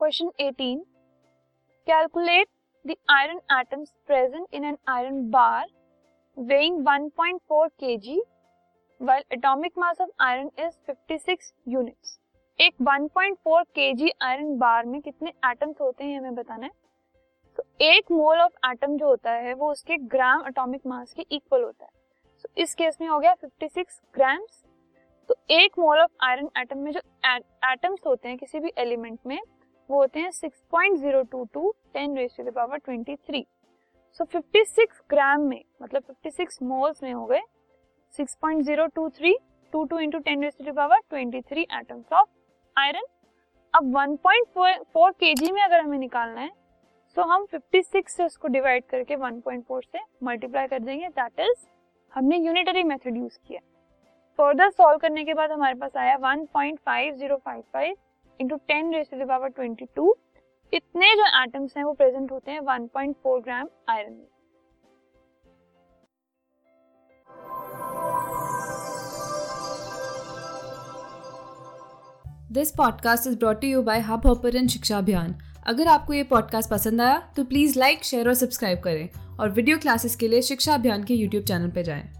Question 18. Calculate the iron atoms present in an iron bar weighing 1.4 kg while atomic mass of iron is 56 units. एक 1.4 kg iron bar में कितने atoms होते हैं हमें बताना है तो एक मोल ऑफ़ एटम जो होता है वो उसके ग्राम एटॉमिक मास के इक्वल होता है तो so, इस केस में हो गया 56 ग्राम्स तो एक मोल ऑफ़ आयरन एटम में जो एटम्स होते हैं किसी भी एलिमेंट में वो होते हैं 6.022 10 raise to the power 23 so 56 gram में मतलब 56 मोल्स में हो गए 6.023 22 into 10 raised to the power 23 atoms of iron. अब 1.4 kg में अगर हमें निकालना है सो so हम 56 से उसको डिवाइड करके 1.4 से मल्टीप्लाई कर देंगे। दैट इज़ हमने यूनिटरी मेथड यूज़ किया। फर्दर सॉल्व करने के बाद हमारे पास आया 1.5055 into ten raise to power 22 इतने जो एटम्स हैं वो प्रेजेंट होते हैं 1.4 ग्राम आयरन में। This podcast is brought you by Hub Hopper Shiksha Abhiyan अगर आपको ये पॉडकास्ट पसंद आया तो प्लीज़ लाइक शेयर और सब्सक्राइब करें। और वीडियो क्लासेस के लिए शिक्षा अभियान के यूट्यूब चैनल पर जाएँ।